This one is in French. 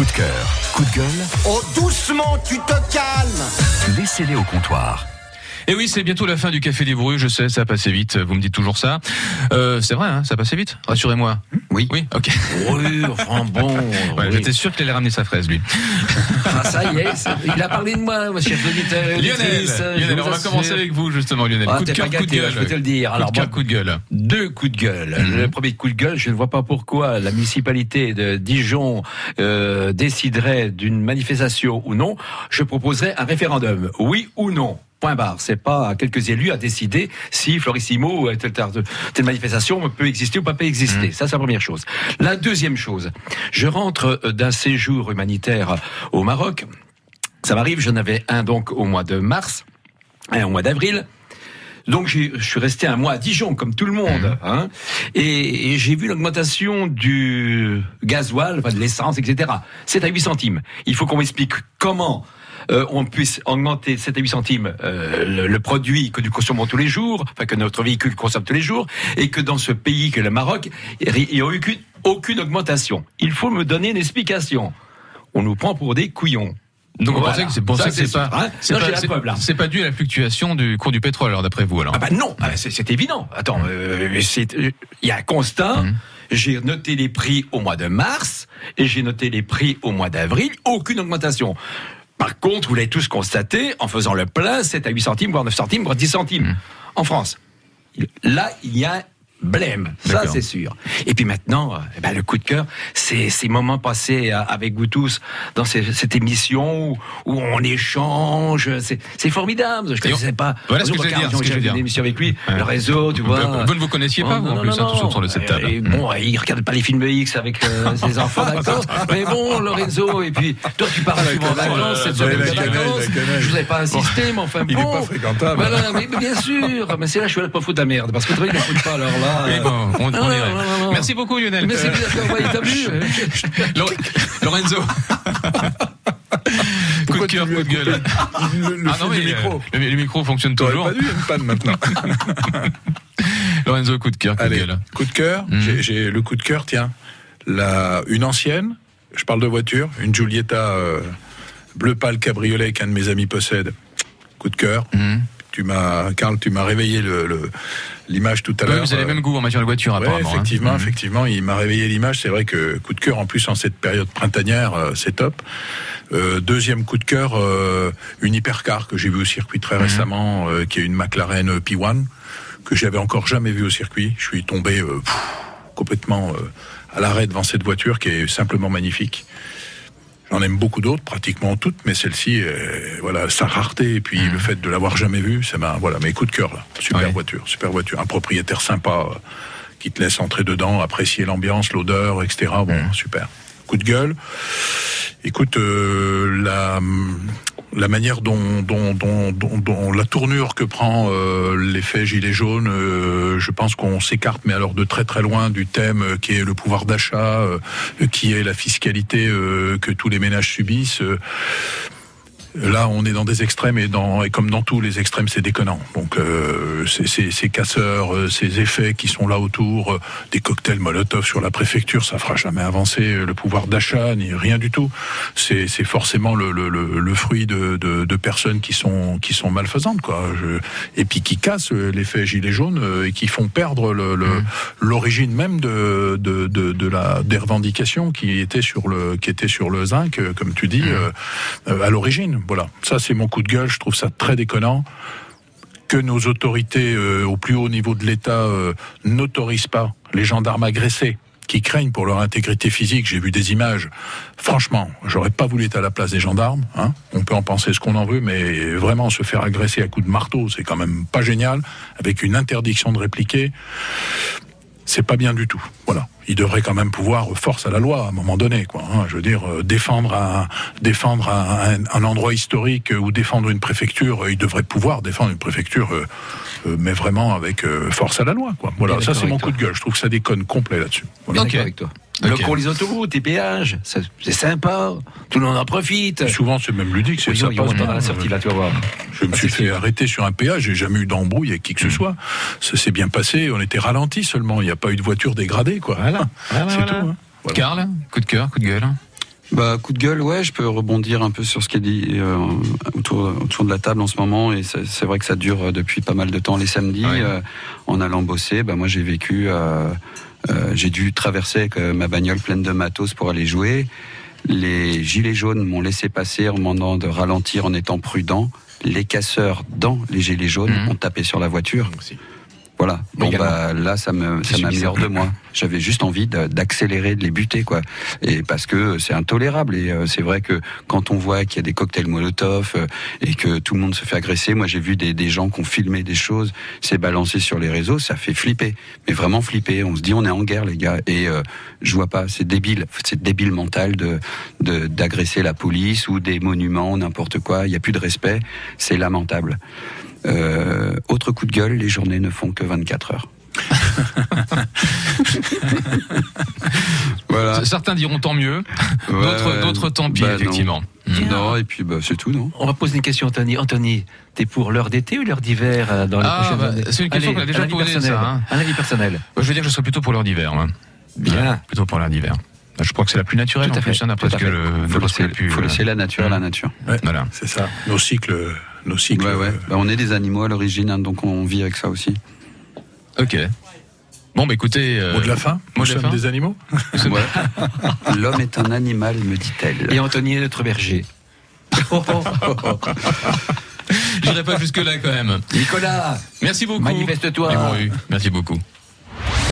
Coup de cœur, coup de gueule, Oh, doucement, tu te calmes laissez-les au comptoir. Et oui, c'est bientôt la fin du Café des Bruits, je sais, ça a passé vite, vous me dites toujours ça. Euh, c'est vrai, hein, ça a passé vite Rassurez-moi. Oui. Oui, ok. Oui, enfin bon. Ouais, oui. J'étais sûr qu'il allait ramener sa fraise, lui. Ah, ça y est, ça- il a parlé de moi, monsieur auditeur. Lionel, Lionel on va assure. commencer avec vous, justement, Lionel. Ah, coup de cœur, coup de gueule. je peux te le dire. Coup Alors, de cœur, bon, coup de gueule. Deux coups de gueule. Mhm. Le premier coup de gueule, je ne vois pas pourquoi la municipalité de Dijon euh, déciderait d'une manifestation ou non. Je proposerais un référendum, oui ou non? Point barre. C'est pas à quelques élus à décider si Florissimo ou telle, telle- telle manifestation peut exister ou pas peut exister. Mhm. Ça, c'est la première chose. La deuxième chose, je rentre euh, d'un séjour humanitaire au Maroc. Ça m'arrive, j'en avais un donc au mois de mars, un au mois d'avril. Donc je suis resté un mois à Dijon comme tout le monde, hein, et, et j'ai vu l'augmentation du gasoil, enfin de l'essence, etc. 7 à 8 centimes. Il faut qu'on m'explique comment euh, on puisse augmenter 7 à 8 centimes euh, le, le produit que nous consommons tous les jours, enfin que notre véhicule consomme tous les jours, et que dans ce pays que le Maroc, il n'y a aucune, aucune augmentation. Il faut me donner une explication. On nous prend pour des couillons. Donc on Voilà. pensait que c'est pour ça, Ça, que c'est pas, hein. c'est Non, pas, j'ai la c'est- preuve, là. c'est pas dû à la fluctuation du cours du pétrole, alors d'après vous, alors. Ah bah non, ah, c'est évident. Attends, euh, il y a un constat. Mhm. J'ai noté les prix au mois de mars et j'ai noté les prix au mois d'avril. Aucune augmentation. Par contre, vous l'avez tous constaté, en faisant le plein, 7 à 8 centimes, voire 9 centimes, voire 10 centimes. Mhm. En France. Là, il y a blême. Ça, c'est sûr. Et puis maintenant, euh, eh ben, le coup de cœur, c'est ces moments passés euh, avec vous tous dans ces- cette émission où, où on échange. C'est formidable. Je ne connaissais pas. Voilà ce que que j'allais une émission avec lui, Ouais. le réseau, tu vois. vous ne vous connaissiez pas, Oh, vous, en non, plus, non, hein, tous autour de cette table. Et bon, il regarde pas les films X avec euh, ses enfants, d'accord Mais bon, Lorenzo, et puis toi, tu pars souvent en vacances, cette semaine de la vacances. la. Je vous avais pas insisté, mais enfin Il bon. est pas fréquentable. Mais, bien sûr. Mais c'est là, je suis là pour foutre la merde, parce que toi, il ne fout pas, alors là. Oui, euh, bon, on, on non, non, irait. non, non, non. Merci beaucoup, Lionel. Mais c'est ouais, t'as vu Lore- Lorenzo. coup de cœur, coup de gueule. le, le Ah non, mais micro euh, le, le micro fonctionne toujours. pas dû, une panne maintenant. Lorenzo, coup de cœur, coup de Allez, gueule. coup de cœur. Mhm. J'ai- J'ai le coup de cœur, tiens. La, une ancienne, je parle de voiture, une Giulietta euh, bleu pâle cabriolet qu'un de mes amis possède. Coup de cœur. Mhm. Tu m'as, Karl, tu m'as réveillé le- le- l'image tout à Ouais, l'heure. vous avez Euh, le même goût en matière de voiture, Ouais, apparemment. hein. effectivement, Mhm. effectivement, il m'a réveillé l'image. C'est vrai que coup de cœur, en plus en cette période printanière, euh, c'est top. Euh, deuxième coup de cœur, euh, une hypercar que j'ai vu au circuit très Mhm. récemment, euh, qui est une McLaren P1 que j'avais encore jamais vu au circuit. Je suis tombé euh, pff, complètement euh, à l'arrêt devant cette voiture qui est simplement magnifique. J'en aime beaucoup d'autres, pratiquement toutes, mais celle-ci, euh, voilà, sa rareté et puis le fait de l'avoir jamais vue, ça m'a, voilà, mes coups de cœur là. Super Ouais. voiture, super voiture, un propriétaire sympa euh, qui te laisse entrer dedans, apprécier l'ambiance, l'odeur, etc. Bon, super. Coup de gueule. Écoute, euh, la la manière dont, dont, dont, dont, la tournure que prend euh, l'effet gilet jaune, euh, je pense qu'on s'écarte, mais alors de très très loin du thème euh, qui est le pouvoir d'achat, euh, qui est la fiscalité euh, que tous les ménages subissent. Là, on est dans des extrêmes et, dans, et comme dans tous les extrêmes, c'est déconnant. Donc, euh, ces- casseurs, euh, ces effets qui sont là autour, euh, des cocktails Molotov sur la préfecture, ça fera jamais avancer euh, le pouvoir d'achat ni rien du tout. C'est forcément le, le, le, le fruit de, de, de personnes qui sont qui sont malfaisantes, quoi. Je, et puis qui cassent euh, l'effet gilet jaune euh, et qui font perdre le le- l'origine même de, de, de, de la des revendications qui étaient sur le qui étaient sur le zinc, comme tu dis, euh, à l'origine. Voilà, ça c'est mon coup de gueule. Je trouve ça très déconnant que nos autorités euh, au plus haut niveau de l'État euh, n'autorisent pas les gendarmes agressés qui craignent pour leur intégrité physique. J'ai vu des images. Franchement, j'aurais pas voulu être à la place des gendarmes. Hein. On peut en penser ce qu'on en veut, mais vraiment se faire agresser à coups de marteau, c'est quand même pas génial. Avec une interdiction de répliquer, c'est pas bien du tout. Voilà. Il devrait quand même pouvoir force à la loi à un moment donné, quoi. hein. Je veux dire, euh, défendre un défendre un, un- un endroit historique euh, ou défendre une préfecture, euh, il devrait pouvoir défendre une préfecture, euh, euh, mais vraiment avec euh, force à la loi, quoi. Voilà. Ça, c'est mon coup de gueule. Je trouve que ça déconne complet là-dessus. Voilà. Avec toi. Le pour les autoroutes, les péages, c'est sympa. Tout le monde en profite. Et souvent, c'est même ludique, c'est Oui, bien. dans la sortie, là, tu vas voir. Je me Ah, suis fait clair. arrêter sur un péage, j'ai jamais eu d'embrouille avec qui que ce soit. Ça s'est bien passé, on était ralenti seulement, il n'y a pas eu de voiture dégradée, quoi. Voilà. Voilà, c'est voilà. tout. hein. Voilà. Karl, coup de cœur, coup de gueule. Bah, coup de gueule, ouais, je peux rebondir un peu sur ce qui est dit euh, autour, autour de la table en ce moment. Et c'est vrai que ça dure euh, depuis pas mal de temps les samedis. Ouais. euh, en allant bosser, bah, moi j'ai vécu, euh, euh, j'ai dû traverser avec euh, ma bagnole pleine de matos pour aller jouer. Les gilets jaunes m'ont laissé passer en demandant de ralentir en étant prudent. Les casseurs dans les gilets jaunes Mhm. ont tapé sur la voiture. Voilà. Bon bah là ça me ça C'est m'a mis bizarre. hors de moi. J'avais juste envie d'accélérer, de les buter quoi. Et parce que c'est intolérable et euh, c'est vrai que quand on voit qu'il y a des cocktails Molotov euh, et que tout le monde se fait agresser, moi j'ai vu des, des gens qui ont filmé des choses, c'est balancé sur les réseaux, ça fait flipper. Mais vraiment flipper. On se dit on est en guerre les gars et euh, je vois pas, c'est débile, c'est débile mental de de- d'agresser la police ou des monuments, n'importe quoi. Il y a plus de respect, c'est lamentable. Euh, autre coup de gueule, les journées ne font que 24 heures. voilà. Certains diront tant mieux, d'autres, Ouais, d'autres tant pis, bah non. effectivement. Non, et puis bah, c'est tout, non? On va poser une question, Anthony. Anthony, t'es pour l'heure d'été ou l'heure d'hiver euh, dans les Ah, prochaines bah, années? c'est une question qu'on a déjà posée, ça, hein. Un avis personnel. Je veux dire que je serais plutôt pour l'heure d'hiver. Bien. Plutôt pour l'heure d'hiver. Je crois que c'est la plus naturelle Tout à en plus, fait, hein, d'après ce que le faut laisser, faut euh, laisser la nature à la nature. Voilà. C'est ça. Nos cycles, nos cycles. Ouais, ouais. Bah, on est des animaux à l'origine, hein, donc on vit avec ça aussi. Ok. Bon, bah écoutez. euh, Mot de la fin. Nous de la sommes fin des animaux. Ouais. L'homme est un animal, me dit-elle. Et Anthony est notre berger. Oh, oh, oh. J'irai pas jusque-là quand même. Nicolas, Merci beaucoup. manifeste-toi. Merci beaucoup.